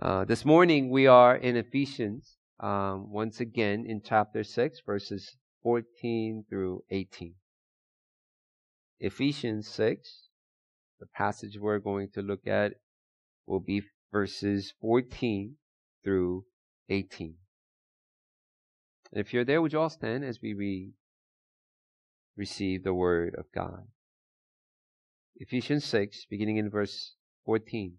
Uh, this morning we are in Ephesians, um, once again in chapter 6, verses 14 through 18. Ephesians 6, the passage we're going to look at will be verses 14 through 18. And if you're there, would you all stand as we read, receive the word of God? Ephesians 6, beginning in verse 14.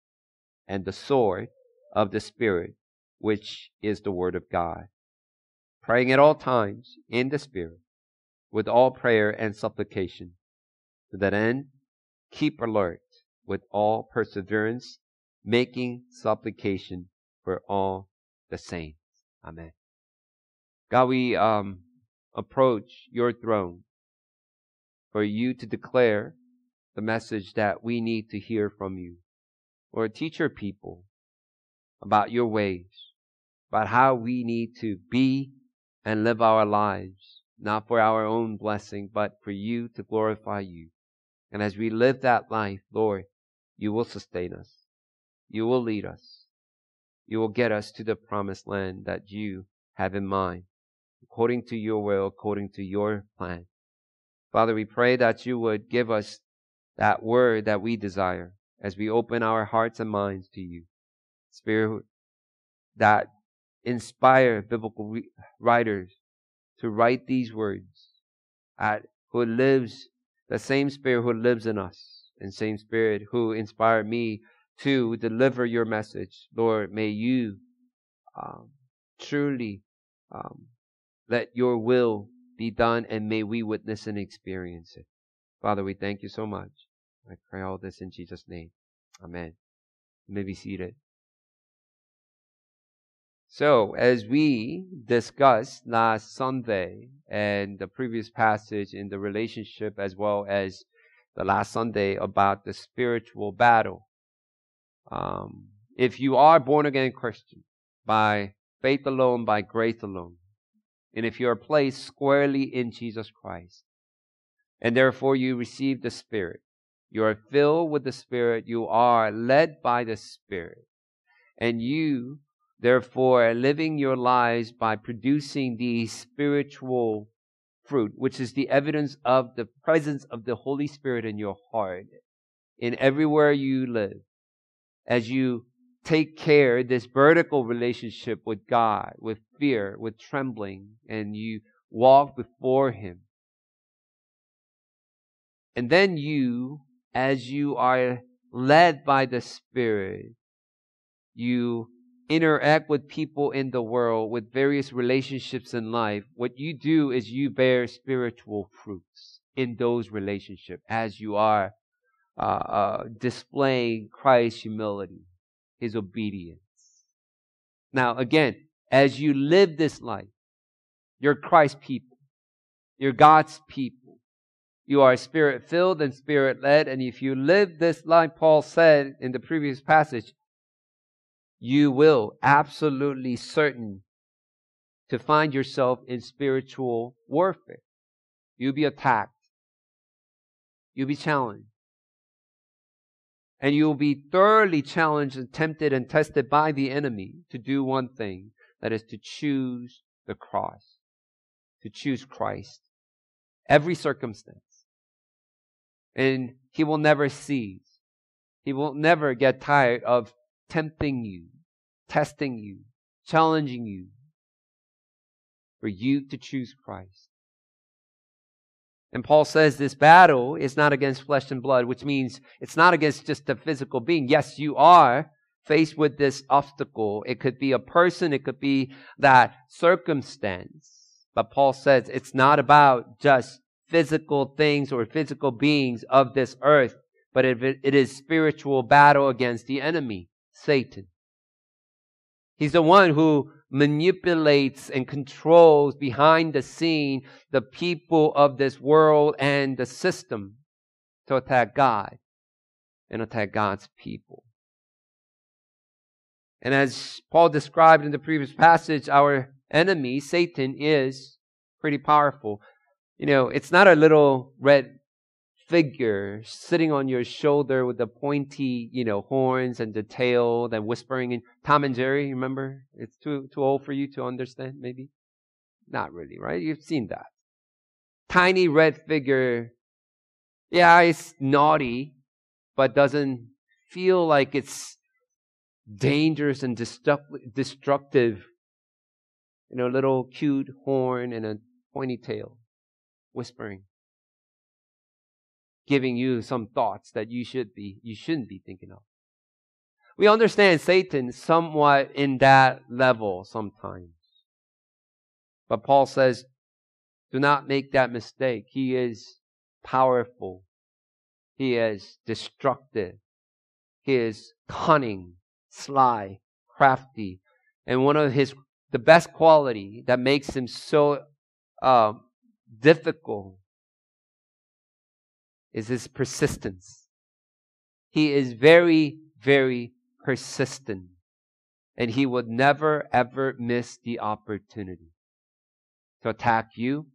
and the sword of the Spirit, which is the Word of God. Praying at all times in the Spirit, with all prayer and supplication. To that end, keep alert with all perseverance, making supplication for all the saints. Amen. God, we um, approach your throne for you to declare the message that we need to hear from you. Lord, teach your people about your ways, about how we need to be and live our lives, not for our own blessing, but for you to glorify you. And as we live that life, Lord, you will sustain us. You will lead us. You will get us to the promised land that you have in mind, according to your will, according to your plan. Father, we pray that you would give us that word that we desire as we open our hearts and minds to you. Spirit, that inspire biblical writers to write these words, at, who lives, the same Spirit who lives in us, and same Spirit who inspired me to deliver your message. Lord, may you um, truly um, let your will be done, and may we witness and experience it. Father, we thank you so much. I pray all this in Jesus' name. Amen. You may be seated. So, as we discussed last Sunday and the previous passage in the relationship as well as the last Sunday about the spiritual battle, um, if you are born again Christian by faith alone, by grace alone, and if you are placed squarely in Jesus Christ, and therefore you receive the Spirit, you are filled with the Spirit. You are led by the Spirit. And you, therefore, are living your lives by producing the spiritual fruit, which is the evidence of the presence of the Holy Spirit in your heart, in everywhere you live. As you take care, this vertical relationship with God, with fear, with trembling, and you walk before Him. And then you as you are led by the Spirit, you interact with people in the world, with various relationships in life, what you do is you bear spiritual fruits in those relationships as you are uh, uh, displaying Christ's humility, His obedience. Now, again, as you live this life, you're Christ's people. You're God's people. You are spirit filled and spirit led. And if you live this life, Paul said in the previous passage, you will absolutely certain to find yourself in spiritual warfare. You'll be attacked. You'll be challenged. And you'll be thoroughly challenged and tempted and tested by the enemy to do one thing that is to choose the cross, to choose Christ. Every circumstance. And he will never cease. He will never get tired of tempting you, testing you, challenging you for you to choose Christ. And Paul says this battle is not against flesh and blood, which means it's not against just a physical being. Yes, you are faced with this obstacle. It could be a person, it could be that circumstance. But Paul says it's not about just physical things or physical beings of this earth, but it is spiritual battle against the enemy, Satan. He's the one who manipulates and controls behind the scene the people of this world and the system to attack God and attack God's people. And as Paul described in the previous passage, our enemy, Satan, is pretty powerful. You know, it's not a little red figure sitting on your shoulder with the pointy, you know, horns and the tail that whispering in Tom and Jerry, remember? It's too too old for you to understand, maybe? Not really, right? You've seen that. Tiny red figure. Yeah, it's naughty, but doesn't feel like it's dangerous and destructive. You know, little cute horn and a pointy tail, whispering, giving you some thoughts that you should be, you shouldn't be thinking of. We understand Satan somewhat in that level sometimes. But Paul says, do not make that mistake. He is powerful. He is destructive. He is cunning sly, crafty, and one of his the best quality that makes him so uh, difficult is his persistence. He is very, very persistent, and he would never ever miss the opportunity to attack you,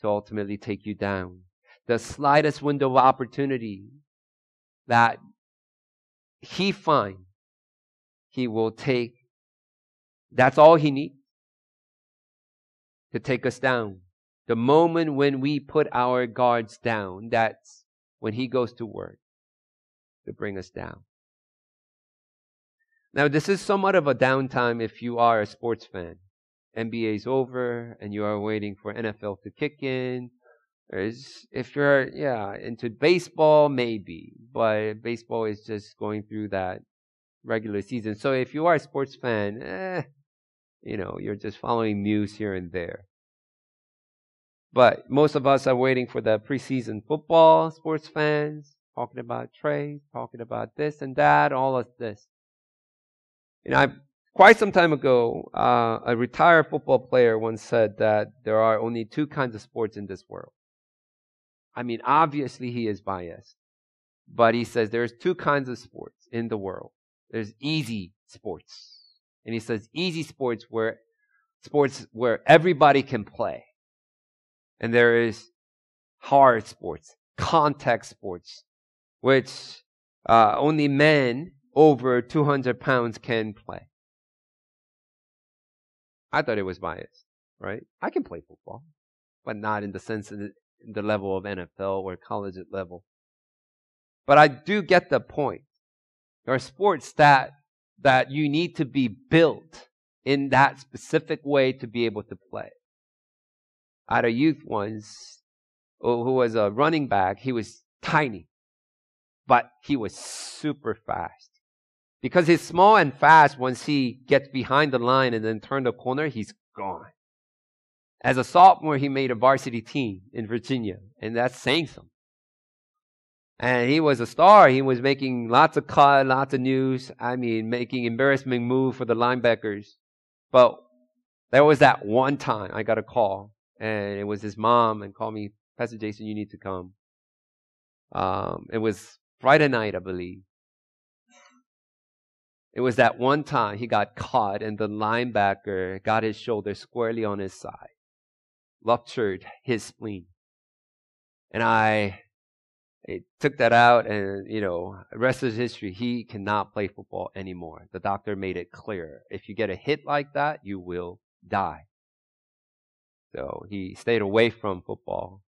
to ultimately take you down. The slightest window of opportunity that he finds he will take, that's all He needs to take us down. The moment when we put our guards down, that's when He goes to work to bring us down. Now, this is somewhat of a downtime if you are a sports fan. NBA's over and you are waiting for NFL to kick in. If you're, yeah, into baseball, maybe, but baseball is just going through that regular season. So if you are a sports fan, eh, you know, you're just following news here and there. But most of us are waiting for the preseason football, sports fans, talking about trades, talking about this and that, all of this. You know, I, quite some time ago, uh, a retired football player once said that there are only two kinds of sports in this world. I mean, obviously he is biased, but he says there's two kinds of sports in the world. There's easy sports. And he says easy sports where sports where everybody can play. And there is hard sports, contact sports, which uh, only men over 200 pounds can play. I thought it was biased, right? I can play football, but not in the sense of the, the level of NFL or college level. But I do get the point. There are sports that that you need to be built in that specific way to be able to play. Had a youth once who was a running back. He was tiny, but he was super fast. Because he's small and fast, once he gets behind the line and then turn the corner, he's gone. As a sophomore, he made a varsity team in Virginia, and that's saying something. And he was a star. He was making lots of cut, lots of news. I mean, making embarrassing move for the linebackers. But there was that one time I got a call, and it was his mom, and called me, Pastor Jason, you need to come. Um, it was Friday night, I believe. It was that one time he got caught, and the linebacker got his shoulder squarely on his side, ruptured his spleen. And I took that out, and you know, rest of his history. He cannot play football anymore. The doctor made it clear: if you get a hit like that, you will die. So he stayed away from football,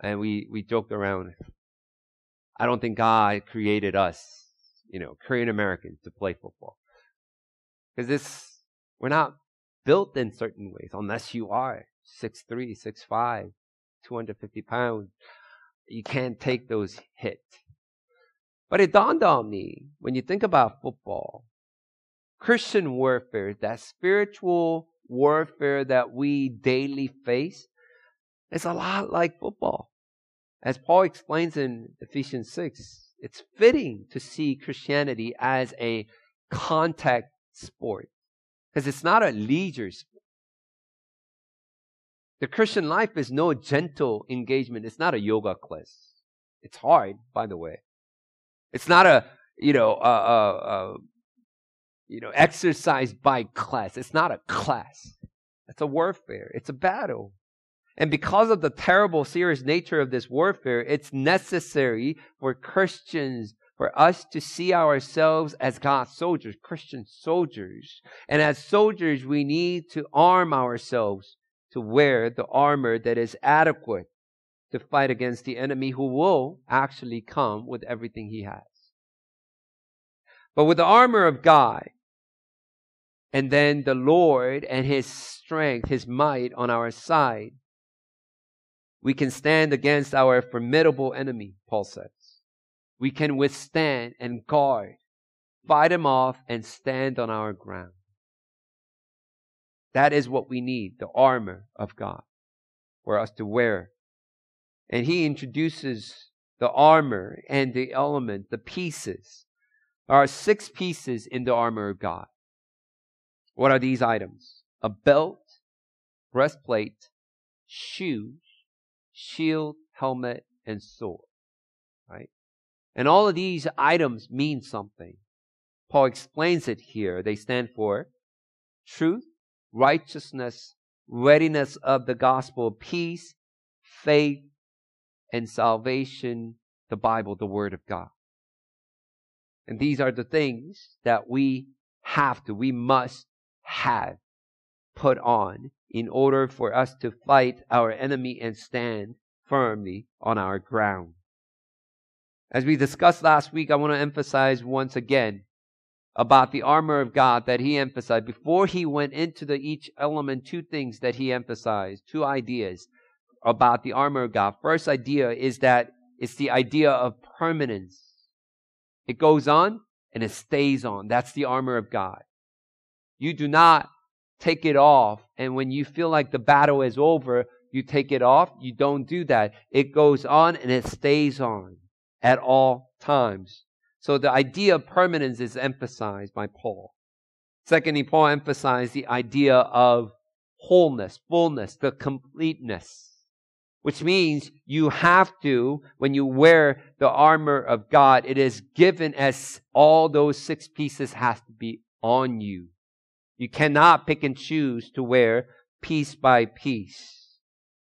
and we we joked around. I don't think God created us, you know, Korean Americans to play football, because this we're not built in certain ways unless you are six three, six five, two hundred fifty pounds you can't take those hits. But it dawned on me when you think about football, Christian warfare, that spiritual warfare that we daily face, is a lot like football. As Paul explains in Ephesians 6, It's fitting to see Christianity as a contact sport because it's not a leisure sport. The Christian life is no gentle engagement. It's not a yoga class. It's hard, by the way. It's not a, you know, a, a, a you know, exercise by class. It's not a class. It's a warfare. It's a battle. And because of the terrible, serious nature of this warfare, it's necessary for Christians, for us to see ourselves as God's soldiers, Christian soldiers. And as soldiers, we need to arm ourselves to wear the armor that is adequate to fight against the enemy who will actually come with everything he has. But with the armor of God, and then the Lord and his strength, his might on our side, we can stand against our formidable enemy, Paul says. We can withstand and guard, fight him off, and stand on our ground. That is what we need the armor of God for us to wear. And he introduces the armor and the element, the pieces. There are six pieces in the armor of God. What are these items? A belt, breastplate, shoes, shield, helmet, and sword. Right? And all of these items mean something. Paul explains it here. They stand for truth, righteousness, readiness of the gospel peace, faith, and salvation, the Bible, the Word of God. And these are the things that we have to, we must have put on in order for us to fight our enemy and stand firmly on our ground. As we discussed last week, I want to emphasize once again about the armor of God that he emphasized. Before he went into the each element, two things that he emphasized, two ideas about the armor of God. First idea is that it's the idea of permanence. It goes on and it stays on. That's the armor of God. You do not take it off, and when you feel like the battle is over, you take it off. You don't do that. It goes on and it stays on at all times. So the idea of permanence is emphasized by Paul. Secondly, Paul emphasized the idea of wholeness, fullness, the completeness, which means you have to, when you wear the armor of God, it is given as all those six pieces has to be on you. You cannot pick and choose to wear piece by piece.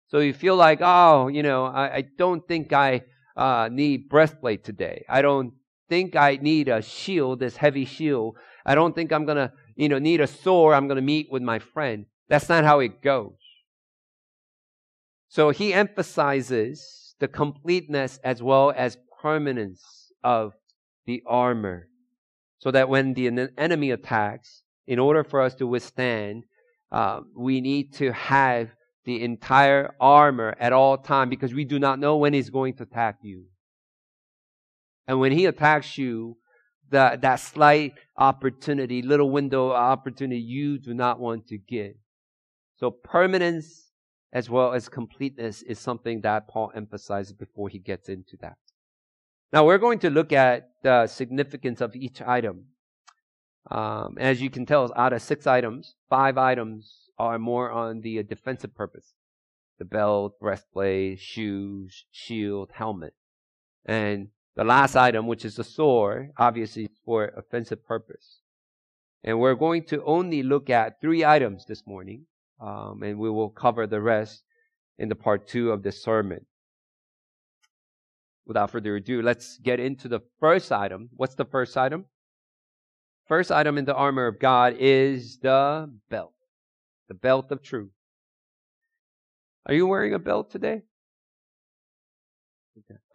So you feel like, oh, you know, I, I don't think I uh, need breastplate today. I don't think I need a shield, this heavy shield. I don't think I'm to, you know, need a sword. I'm to meet with my friend. That's not how it goes. So he emphasizes the completeness as well as permanence of the armor. So that when the enemy attacks, in order for us to withstand, uh, we need to have the entire armor at all time because we do not know when he's going to attack you. And when he attacks you, that, that slight opportunity, little window opportunity, you do not want to give. So permanence as well as completeness is something that Paul emphasizes before he gets into that. Now we're going to look at the significance of each item. Um, as you can tell, out of six items, five items are more on the defensive purpose. The belt, breastplate, shoes, shield, helmet. And the last item, which is the sword, obviously for offensive purpose. And we're going to only look at three items this morning, um, and we will cover the rest in the part two of the sermon. Without further ado, let's get into the first item. What's the first item? First item in the armor of God is the belt, the belt of truth. Are you wearing a belt today?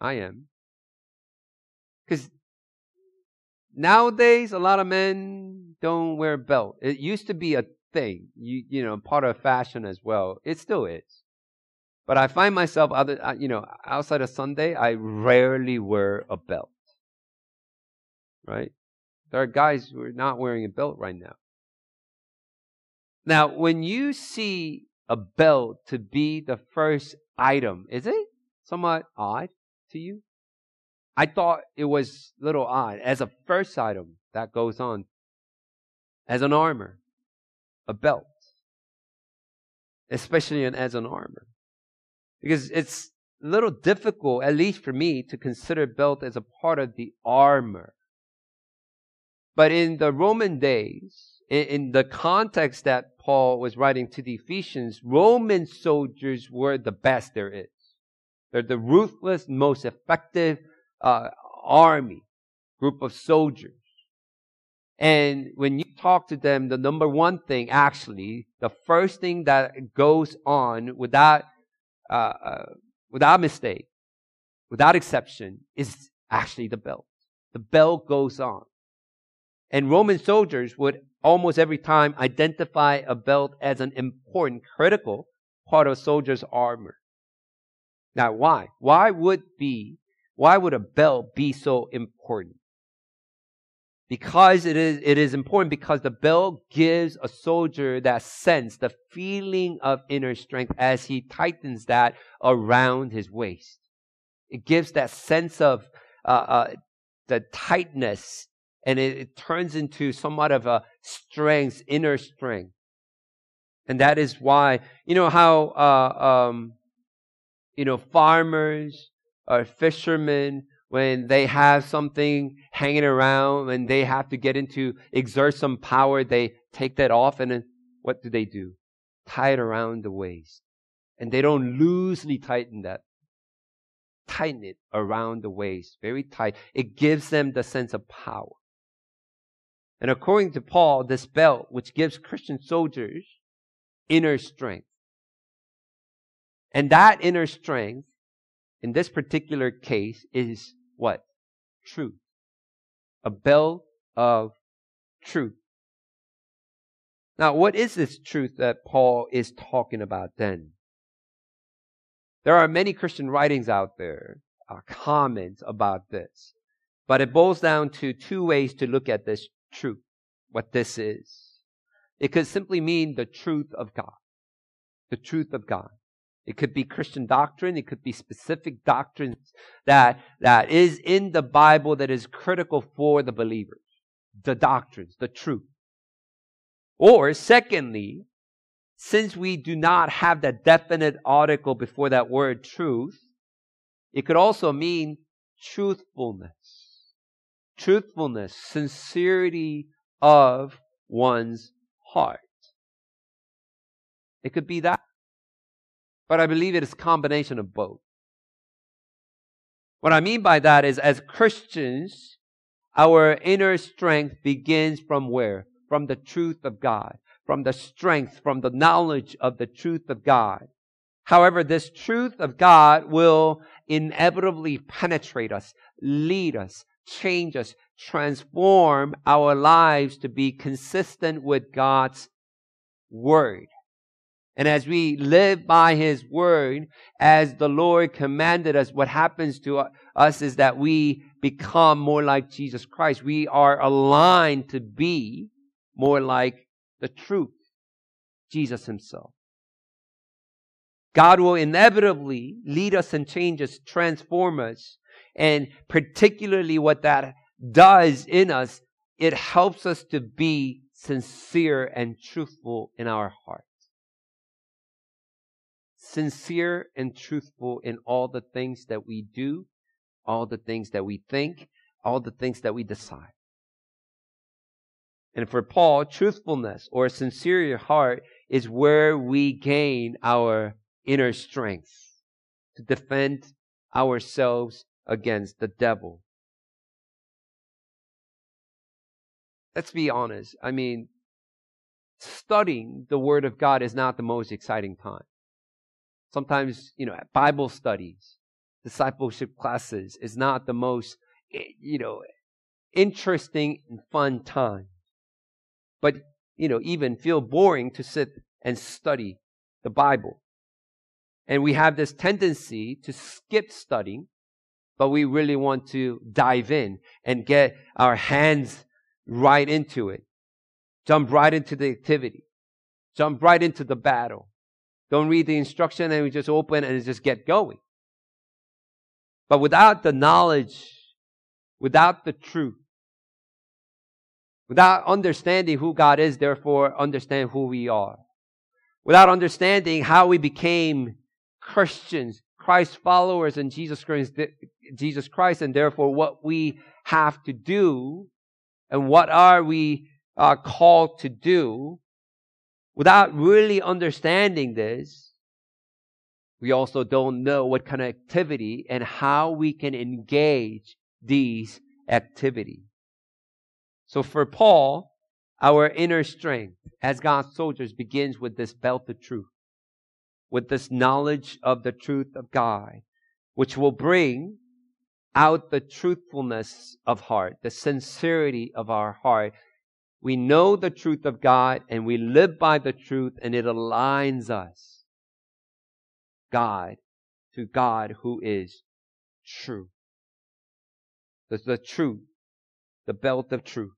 I am. Because nowadays, a lot of men don't wear a belt. It used to be a thing, you you know, part of fashion as well. It still is. But I find myself other, uh, you know, outside of Sunday, I rarely wear a belt. Right? There are guys who are not wearing a belt right now. Now, when you see a belt to be the first item, is it somewhat odd to you? I thought it was a little odd. As a first item that goes on, as an armor, a belt, especially as an armor. Because it's a little difficult, at least for me, to consider belt as a part of the armor. But in the Roman days, in, in the context that Paul was writing to the Ephesians, Roman soldiers were the best there is. They're the ruthless, most effective uh, army, group of soldiers. And when you talk to them, the number one thing, actually, the first thing that goes on without, uh, uh, without mistake, without exception, is actually the belt. The belt goes on. And Roman soldiers would almost every time identify a belt as an important, critical part of a soldier's armor. Now, why? Why would be, why would a belt be so important? Because it is, it is important because the belt gives a soldier that sense, the feeling of inner strength as he tightens that around his waist. It gives that sense of uh, uh, the tightness and it, it turns into somewhat of a strength, inner strength. And that is why, you know, how, uh, um, you know, farmers or fishermen, when they have something hanging around and they have to get into, exert some power, they take that off and then what do they do? Tie it around the waist. And they don't loosely tighten that. Tighten it around the waist, very tight. It gives them the sense of power. And according to Paul, this belt, which gives Christian soldiers inner strength. And that inner strength, in this particular case, is what? Truth. A belt of truth. Now, what is this truth that Paul is talking about then? There are many Christian writings out there, uh, comments about this, but it boils down to two ways to look at this truth, what this is. It could simply mean the truth of God. The truth of God. It could be Christian doctrine. It could be specific doctrines that, that is in the Bible that is critical for the believers. The doctrines, the truth. Or secondly, since we do not have that definite article before that word truth, it could also mean truthfulness truthfulness, sincerity of one's heart. It could be that. But I believe it is a combination of both. What I mean by that is as Christians, our inner strength begins from where? From the truth of God, from the strength, from the knowledge of the truth of God. However, this truth of God will inevitably penetrate us, lead us, change us, transform our lives to be consistent with God's Word. And as we live by His Word, as the Lord commanded us, what happens to us is that we become more like Jesus Christ. We are aligned to be more like the truth, Jesus Himself. God will inevitably lead us and change us, transform us and particularly what that does in us, it helps us to be sincere and truthful in our hearts. Sincere and truthful in all the things that we do, all the things that we think, all the things that we decide. And for Paul, truthfulness or a sincere heart is where we gain our inner strength to defend ourselves against the devil. Let's be honest. I mean, studying the Word of God is not the most exciting time. Sometimes, you know, Bible studies, discipleship classes is not the most, eh, you know, interesting and fun time. But, you know, even feel boring to sit and study the Bible. And we have this tendency to skip studying but we really want to dive in and get our hands right into it. Jump right into the activity. Jump right into the battle. Don't read the instruction and we just open and just get going. But without the knowledge without the truth, without understanding who God is, therefore understand who we are, without understanding how we became Christians, Christ followers in Jesus Christ, Jesus Christ, and therefore what we have to do and what are we uh, called to do, without really understanding this, we also don't know what kind of activity and how we can engage these activities. So for Paul, our inner strength as God's soldiers begins with this belt of truth with this knowledge of the truth of God, which will bring out the truthfulness of heart, the sincerity of our heart. We know the truth of God and we live by the truth and it aligns us, God, to God who is true. There's the truth, the belt of truth.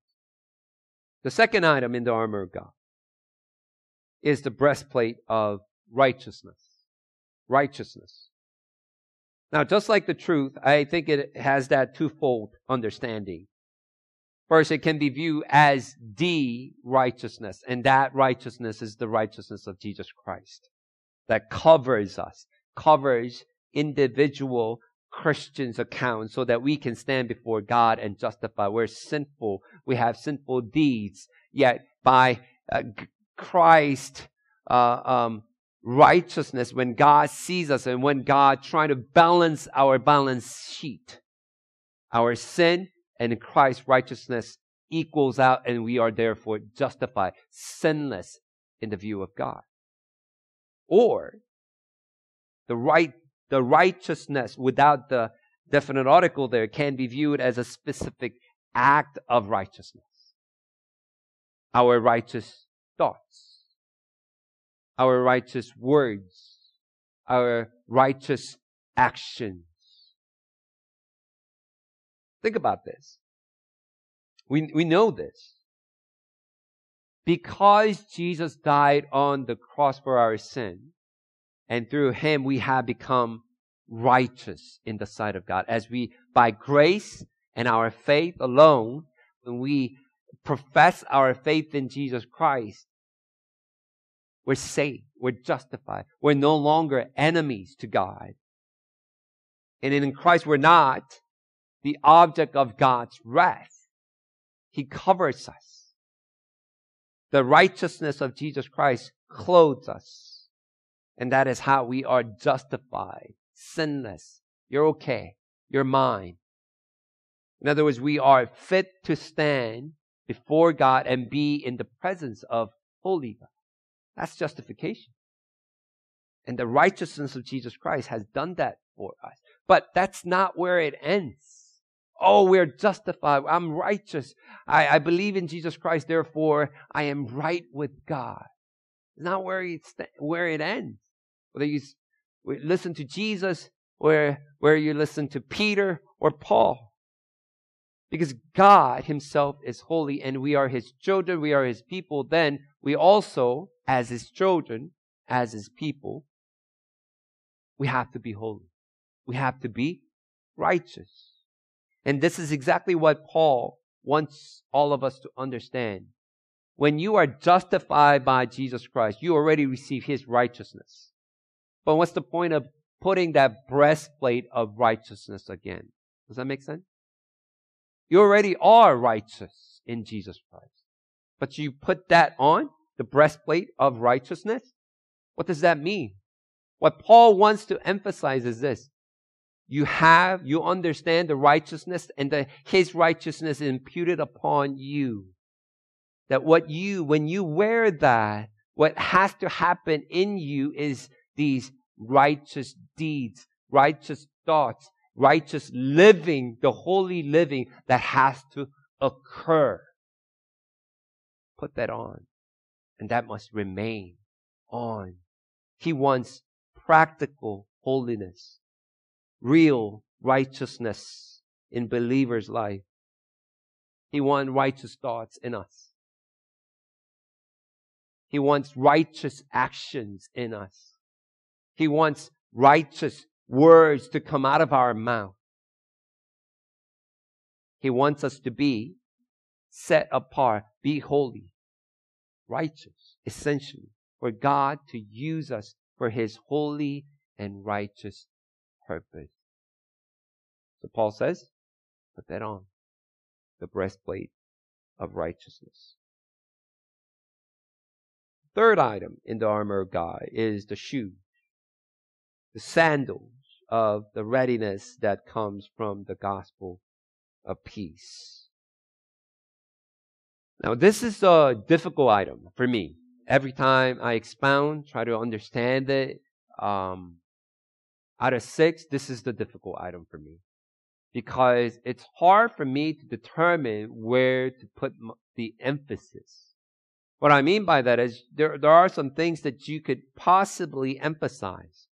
The second item in the armor of God is the breastplate of righteousness. Righteousness. Now, just like the truth, I think it has that twofold understanding. First, it can be viewed as the righteousness, and that righteousness is the righteousness of Jesus Christ that covers us, covers individual Christians' account so that we can stand before God and justify. We're sinful. We have sinful deeds. Yet by uh, Christ, uh, um, righteousness when God sees us and when God trying to balance our balance sheet. Our sin and Christ's righteousness equals out and we are therefore justified, sinless in the view of God. Or the right, the righteousness without the definite article there can be viewed as a specific act of righteousness. Our righteous thoughts our righteous words, our righteous actions. Think about this. We, we know this. Because Jesus died on the cross for our sin, and through him we have become righteous in the sight of God. As we, by grace and our faith alone, when we profess our faith in Jesus Christ, we're saved. We're justified. We're no longer enemies to God. And in Christ, we're not the object of God's wrath. He covers us. The righteousness of Jesus Christ clothes us. And that is how we are justified, sinless. You're okay. You're mine. In other words, we are fit to stand before God and be in the presence of holy God. That's justification. And the righteousness of Jesus Christ has done that for us. But that's not where it ends. Oh, we're justified. I'm righteous. I, I believe in Jesus Christ. Therefore, I am right with God. It's not where it, where it ends. Whether you listen to Jesus, or where you listen to Peter or Paul. Because God Himself is holy and we are His children, we are His people, then we also as his children, as his people, we have to be holy. We have to be righteous. And this is exactly what Paul wants all of us to understand. When you are justified by Jesus Christ, you already receive his righteousness. But what's the point of putting that breastplate of righteousness again? Does that make sense? You already are righteous in Jesus Christ. But you put that on the breastplate of righteousness. What does that mean? What Paul wants to emphasize is this. You have, you understand the righteousness and the, his righteousness imputed upon you. That what you, when you wear that, what has to happen in you is these righteous deeds, righteous thoughts, righteous living, the holy living that has to occur. Put that on and that must remain on. He wants practical holiness, real righteousness in believers' life. He wants righteous thoughts in us. He wants righteous actions in us. He wants righteous words to come out of our mouth. He wants us to be set apart, be holy, righteous, essentially, for God to use us for His holy and righteous purpose. So Paul says, put that on. The breastplate of righteousness. Third item in the armor of God is the shoes, the sandals of the readiness that comes from the gospel of peace. Now, this is a difficult item for me. Every time I expound, try to understand it, um, out of six, this is the difficult item for me. Because it's hard for me to determine where to put the emphasis. What I mean by that is there, there are some things that you could possibly emphasize.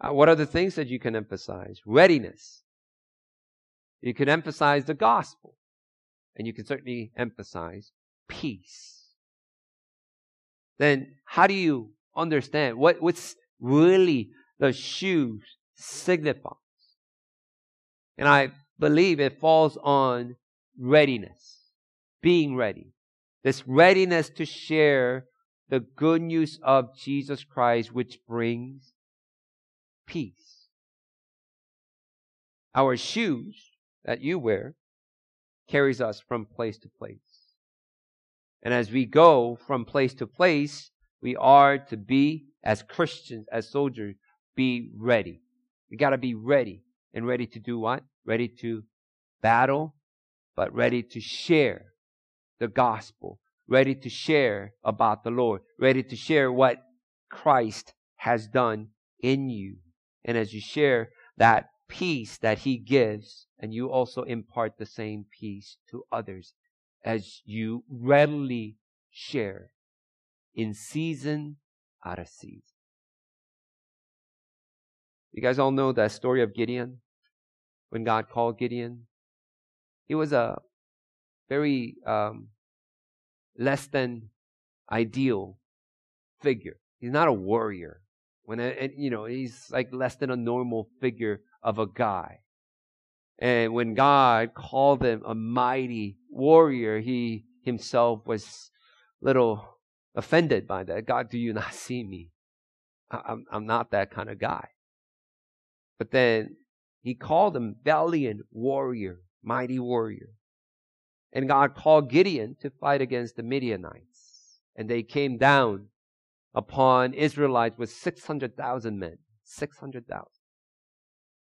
Uh, what are the things that you can emphasize? Readiness. You can emphasize the gospel. And you can certainly emphasize peace. Then how do you understand what, what's really the shoes signifies? And I believe it falls on readiness, being ready. This readiness to share the good news of Jesus Christ, which brings peace. Our shoes that you wear carries us from place to place. And as we go from place to place, we are to be, as Christians, as soldiers, be ready. We gotta be ready. And ready to do what? Ready to battle, but ready to share the gospel. Ready to share about the Lord. Ready to share what Christ has done in you. And as you share that peace that He gives, and you also impart the same peace to others as you readily share in season out of season. You guys all know that story of Gideon? When God called Gideon? He was a very um, less than ideal figure. He's not a warrior. When and you know he's like less than a normal figure of a guy. And when God called him a mighty warrior, he himself was little offended by that. God, do you not see me? I'm, I'm not that kind of guy. But then he called him valiant warrior, mighty warrior. And God called Gideon to fight against the Midianites. And they came down upon Israelites with 600,000 men. 600,000.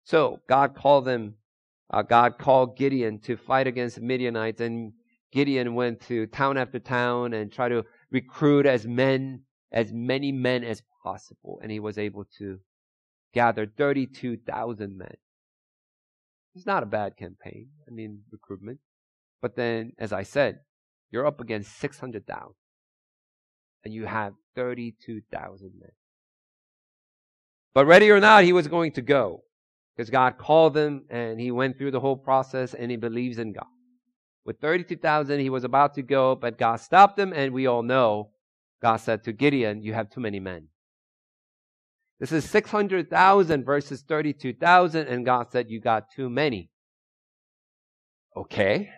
So God called them, uh, God called Gideon to fight against the Midianites, and Gideon went to town after town and tried to recruit as men, as many men as possible, and he was able to gather 32,000 men. It's not a bad campaign. I mean, recruitment. But then, as I said, you're up against 600,000 and you have 32,000 men. But ready or not, he was going to go because God called him and he went through the whole process and he believes in God. With 32,000, he was about to go, but God stopped him and we all know God said to Gideon, you have too many men. This is 600,000 versus 32,000 and God said, you got too many. Okay.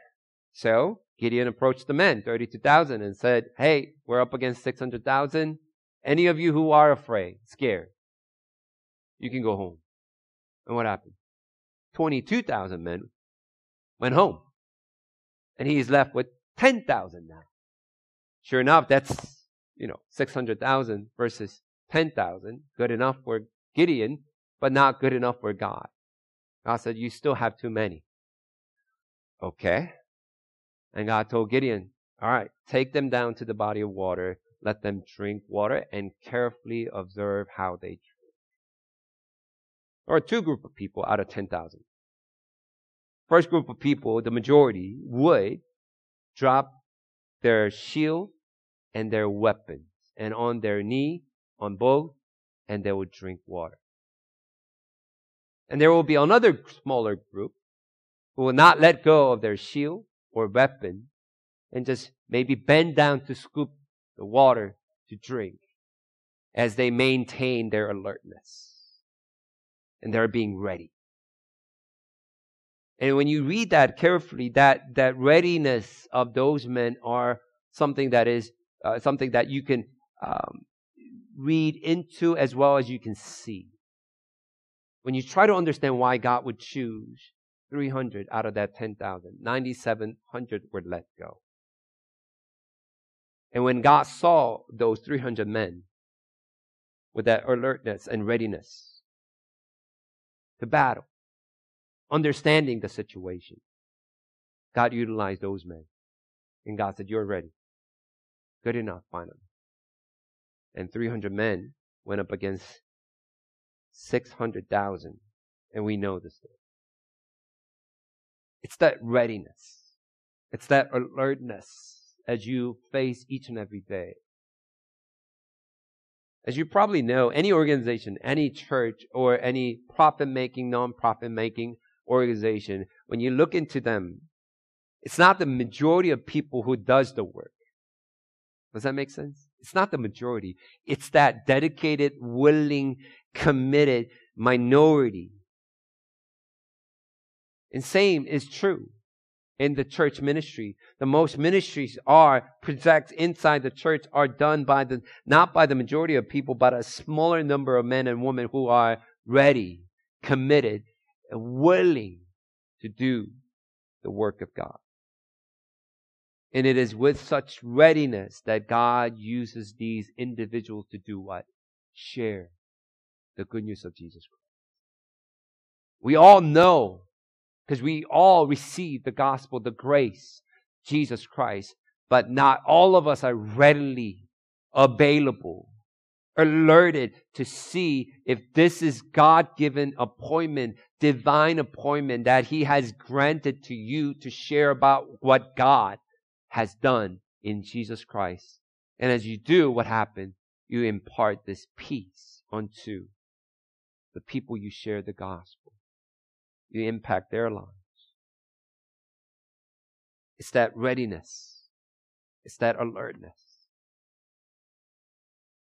So Gideon approached the men, 32,000, and said, Hey, we're up against 600,000. Any of you who are afraid, scared, you can go home. And what happened? 22,000 men went home. And he's left with 10,000 now. Sure enough, that's, you know, 600,000 versus 10,000. Good enough for Gideon, but not good enough for God. God said, You still have too many. Okay. And God told Gideon, all right, take them down to the body of water, let them drink water, and carefully observe how they drink. Are two group of people out of 10,000. First group of people, the majority, would drop their shield and their weapons, and on their knee, on both, and they would drink water. And there will be another smaller group who will not let go of their shield or weapon and just maybe bend down to scoop the water to drink as they maintain their alertness and they're being ready. And when you read that carefully, that, that readiness of those men are something that is uh, something that you can um, read into as well as you can see. When you try to understand why God would choose 300 out of that 10,000, 9,700 were let go. And when God saw those 300 men with that alertness and readiness to battle, understanding the situation, God utilized those men. And God said, You're ready. Good enough, finally. And 300 men went up against 600,000. And we know story. It's that readiness. It's that alertness as you face each and every day. As you probably know, any organization, any church, or any profit making, non profit making organization, when you look into them, it's not the majority of people who does the work. Does that make sense? It's not the majority. It's that dedicated, willing, committed minority. And same is true in the church ministry. The most ministries are projects inside the church are done by the not by the majority of people, but a smaller number of men and women who are ready, committed, and willing to do the work of God. And it is with such readiness that God uses these individuals to do what? Share the good news of Jesus Christ. We all know, because we all receive the gospel, the grace, Jesus Christ, but not all of us are readily available, alerted to see if this is God given appointment, divine appointment that He has granted to you to share about what God has done in Jesus Christ. And as you do, what happened? You impart this peace unto the people you share the gospel. You impact their lives. It's that readiness. It's that alertness.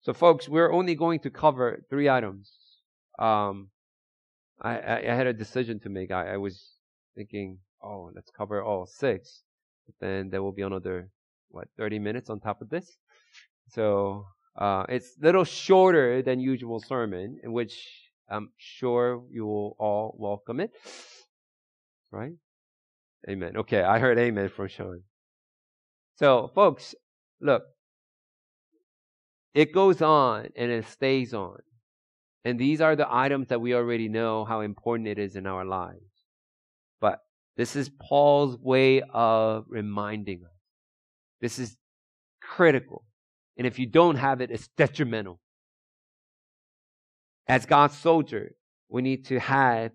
So, folks, we're only going to cover three items. Um, I, I, I, had a decision to make. I, I was thinking, oh, let's cover all six But then there will be another what 30 minutes on top of this. So uh, it's a little shorter than usual sermon, in which I'm sure you will all welcome it. Right? Amen. Okay, I heard amen from Sean. So, folks, look, it goes on and it stays on. And these are the items that we already know how important it is in our lives. But this is Paul's way of reminding us. This is critical. And if you don't have it, it's detrimental. As God's soldier, we need to have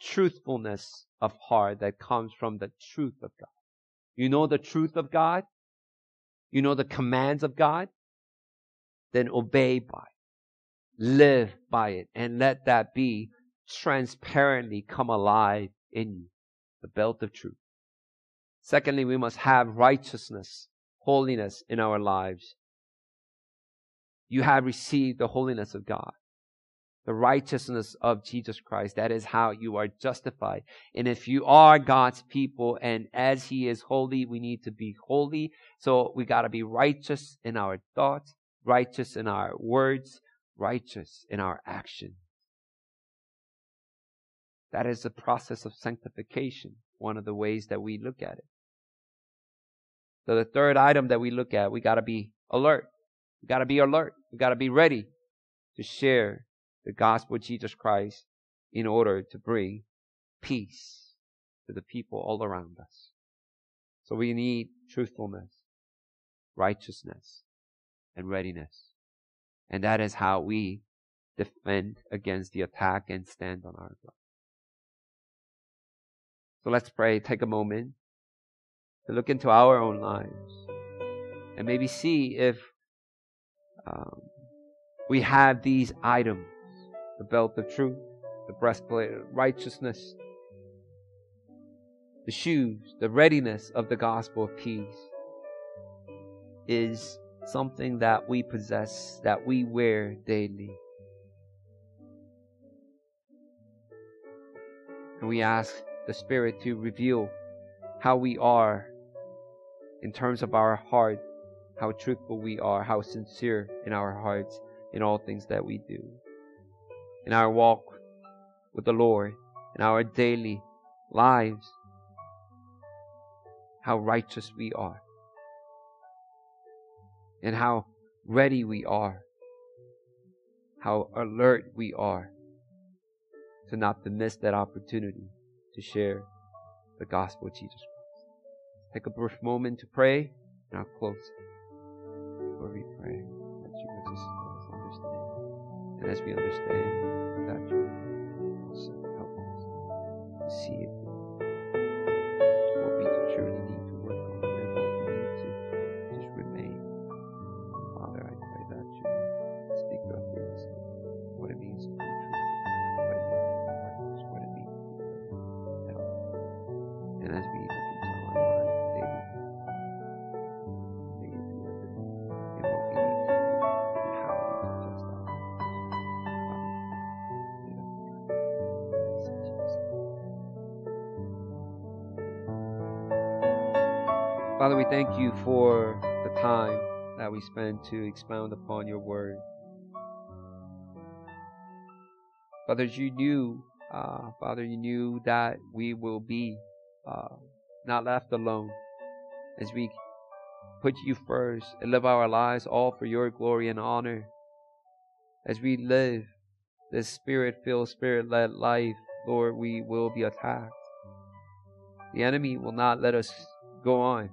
truthfulness of heart that comes from the truth of God. You know the truth of God? You know the commands of God? Then obey by it. Live by it. And let that be transparently come alive in you the belt of truth. Secondly, we must have righteousness, holiness in our lives. You have received the holiness of God, the righteousness of Jesus Christ. That is how you are justified. And if you are God's people and as He is holy, we need to be holy. So we got to be righteous in our thoughts, righteous in our words, righteous in our actions. That is the process of sanctification, one of the ways that we look at it. So the third item that we look at, we gotta be alert. We gotta be alert. We gotta be ready to share the gospel of Jesus Christ in order to bring peace to the people all around us. So we need truthfulness, righteousness, and readiness. And that is how we defend against the attack and stand on our ground. So let's pray, take a moment to look into our own lives and maybe see if um, we have these items the belt of truth, the breastplate of righteousness, the shoes, the readiness of the gospel of peace is something that we possess, that we wear daily. And we ask the Spirit to reveal how we are in terms of our heart, how truthful we are, how sincere in our hearts in all things that we do. In our walk with the Lord, in our daily lives, how righteous we are, and how ready we are, how alert we are to not to miss that opportunity to share the gospel of Jesus Christ. Take a brief moment to pray, and I'll close. Before we pray, And as we understand, that you also help us see it thank you for the time that we spend to expound upon your word. Father, you knew, uh, Father, you knew that we will be uh, not left alone as we put you first and live our lives all for your glory and honor. As we live this spirit filled, spirit led life, Lord, we will be attacked. The enemy will not let us go on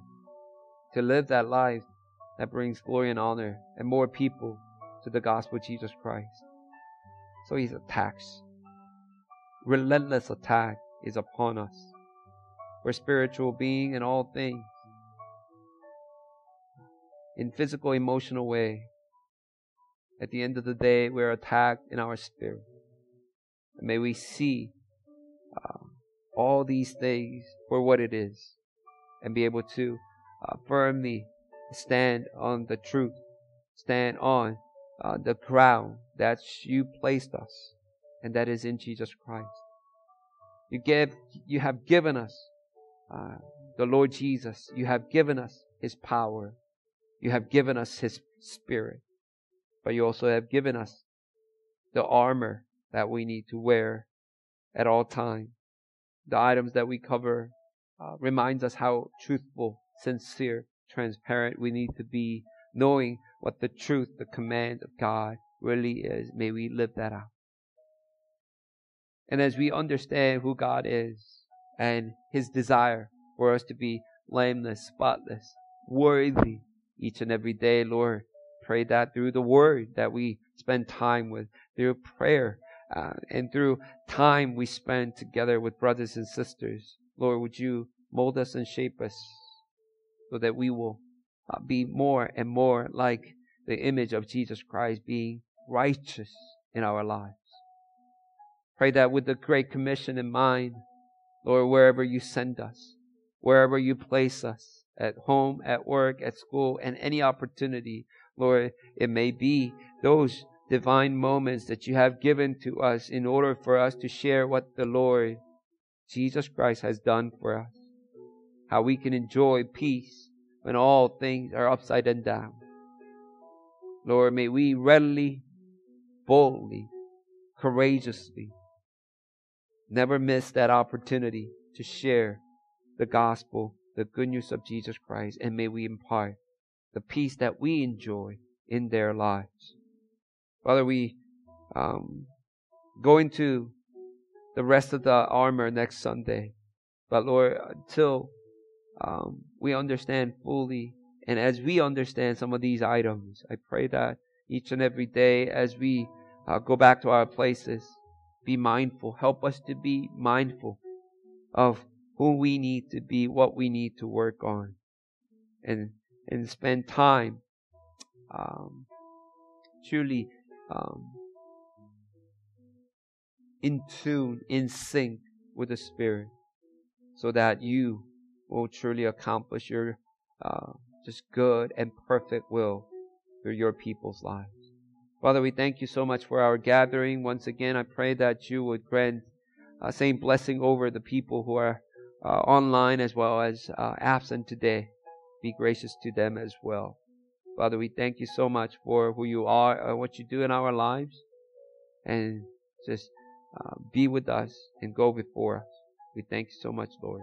to live that life that brings glory and honor and more people to the gospel of Jesus Christ. So his attacks, relentless attack is upon us. We're spiritual being in all things. In physical, emotional way. At the end of the day, we're attacked in our spirit. And may we see uh, all these things for what it is and be able to uh, firmly stand on the truth, stand on uh, the crown that you placed us, and that is in Jesus Christ. You give, you have given us uh, the Lord Jesus. You have given us His power. You have given us His Spirit, but you also have given us the armor that we need to wear at all times. The items that we cover uh, reminds us how truthful sincere, transparent we need to be, knowing what the truth, the command of God really is. May we live that out. And as we understand who God is and His desire for us to be blameless, spotless, worthy each and every day, Lord, pray that through the Word that we spend time with, through prayer, uh, and through time we spend together with brothers and sisters. Lord, would you mold us and shape us so that we will uh, be more and more like the image of Jesus Christ, being righteous in our lives. Pray that with the Great Commission in mind, Lord, wherever you send us, wherever you place us, at home, at work, at school, and any opportunity, Lord, it may be those divine moments that you have given to us in order for us to share what the Lord Jesus Christ has done for us how we can enjoy peace when all things are upside and down. Lord, may we readily, boldly, courageously never miss that opportunity to share the gospel, the good news of Jesus Christ, and may we impart the peace that we enjoy in their lives. Father, we um, go into the rest of the armor next Sunday. But Lord, until um, we understand fully. And as we understand some of these items, I pray that each and every day as we uh, go back to our places, be mindful. Help us to be mindful of who we need to be, what we need to work on, and and spend time um, truly um, in tune, in sync with the Spirit, so that you will truly accomplish your uh, just good and perfect will through your people's lives. Father, we thank you so much for our gathering. Once again, I pray that you would grant uh, same blessing over the people who are uh, online as well as uh, absent today. Be gracious to them as well. Father, we thank you so much for who you are, uh, what you do in our lives, and just uh, be with us and go before us. We thank you so much, Lord.